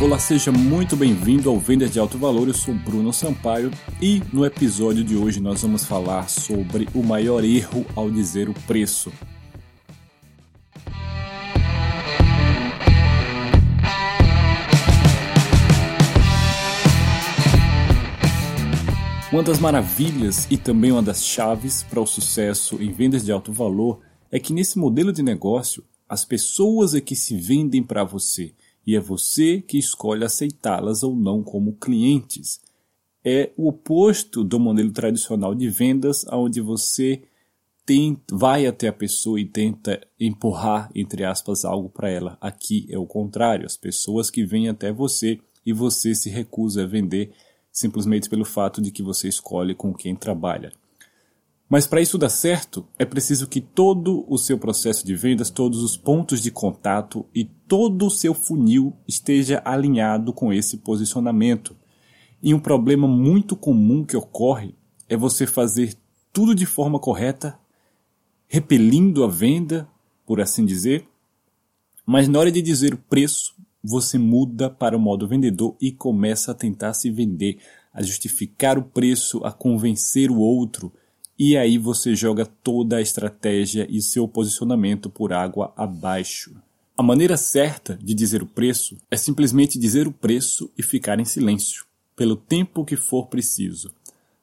Olá, seja muito bem-vindo ao Vendas de Alto Valor. Eu sou Bruno Sampaio e no episódio de hoje nós vamos falar sobre o maior erro ao dizer o preço. Uma das maravilhas e também uma das chaves para o sucesso em vendas de alto valor é que nesse modelo de negócio as pessoas é que se vendem para você e é você que escolhe aceitá-las ou não como clientes. É o oposto do modelo tradicional de vendas, onde você vai até a pessoa e tenta empurrar, entre aspas, algo para ela. Aqui é o contrário, as pessoas que vêm até você e você se recusa a vender simplesmente pelo fato de que você escolhe com quem trabalha. Mas para isso dar certo, é preciso que todo o seu processo de vendas, todos os pontos de contato e todo o seu funil esteja alinhado com esse posicionamento. E um problema muito comum que ocorre é você fazer tudo de forma correta, repelindo a venda, por assim dizer, mas na hora de dizer o preço, você muda para o modo vendedor e começa a tentar se vender, a justificar o preço, a convencer o outro e aí você joga toda a estratégia e seu posicionamento por água abaixo. A maneira certa de dizer o preço é simplesmente dizer o preço e ficar em silêncio, pelo tempo que for preciso.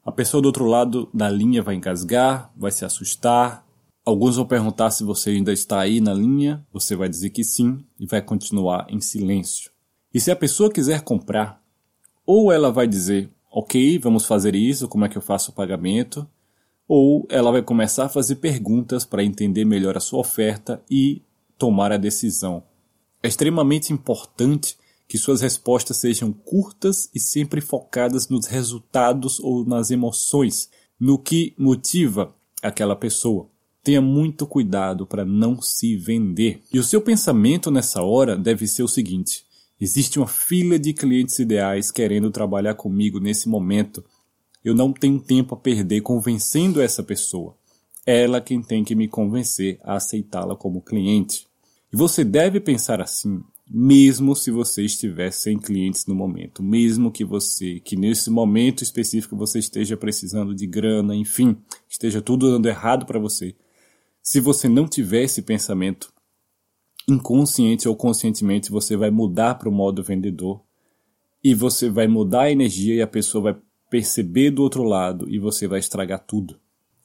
A pessoa do outro lado da linha vai engasgar, vai se assustar. Alguns vão perguntar se você ainda está aí na linha, você vai dizer que sim e vai continuar em silêncio. E se a pessoa quiser comprar, ou ela vai dizer, ok, vamos fazer isso, como é que eu faço o pagamento? Ou ela vai começar a fazer perguntas para entender melhor a sua oferta e tomar a decisão. É extremamente importante que suas respostas sejam curtas e sempre focadas nos resultados ou nas emoções, no que motiva aquela pessoa. Tenha muito cuidado para não se vender. E o seu pensamento nessa hora deve ser o seguinte: existe uma fila de clientes ideais querendo trabalhar comigo nesse momento eu não tenho tempo a perder convencendo essa pessoa. É ela quem tem que me convencer a aceitá-la como cliente. E você deve pensar assim, mesmo se você estiver sem clientes no momento, mesmo que você, que nesse momento específico você esteja precisando de grana, enfim, esteja tudo dando errado para você. Se você não tiver esse pensamento, inconsciente ou conscientemente, você vai mudar para o modo vendedor e você vai mudar a energia e a pessoa vai perceber do outro lado e você vai estragar tudo.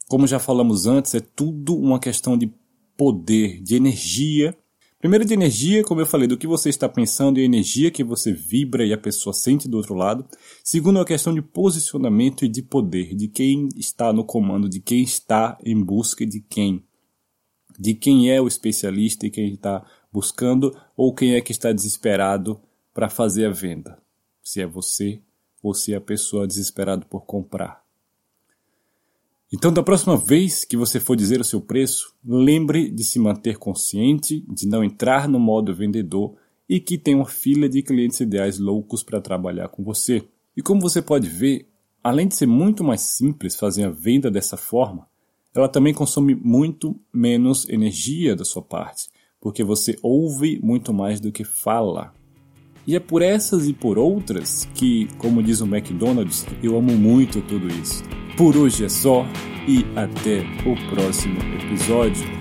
Como já falamos antes, é tudo uma questão de poder, de energia. Primeiro de energia, como eu falei, do que você está pensando e a energia que você vibra e a pessoa sente do outro lado. Segundo, é a questão de posicionamento e de poder, de quem está no comando, de quem está em busca de quem. De quem é o especialista e quem está buscando ou quem é que está desesperado para fazer a venda. Se é você ou se é a pessoa desesperada por comprar. Então, da próxima vez que você for dizer o seu preço, lembre de se manter consciente, de não entrar no modo vendedor e que tem uma fila de clientes ideais loucos para trabalhar com você. E como você pode ver, além de ser muito mais simples fazer a venda dessa forma, ela também consome muito menos energia da sua parte, porque você ouve muito mais do que fala. E é por essas e por outras que, como diz o McDonald's, eu amo muito tudo isso. Por hoje é só e até o próximo episódio.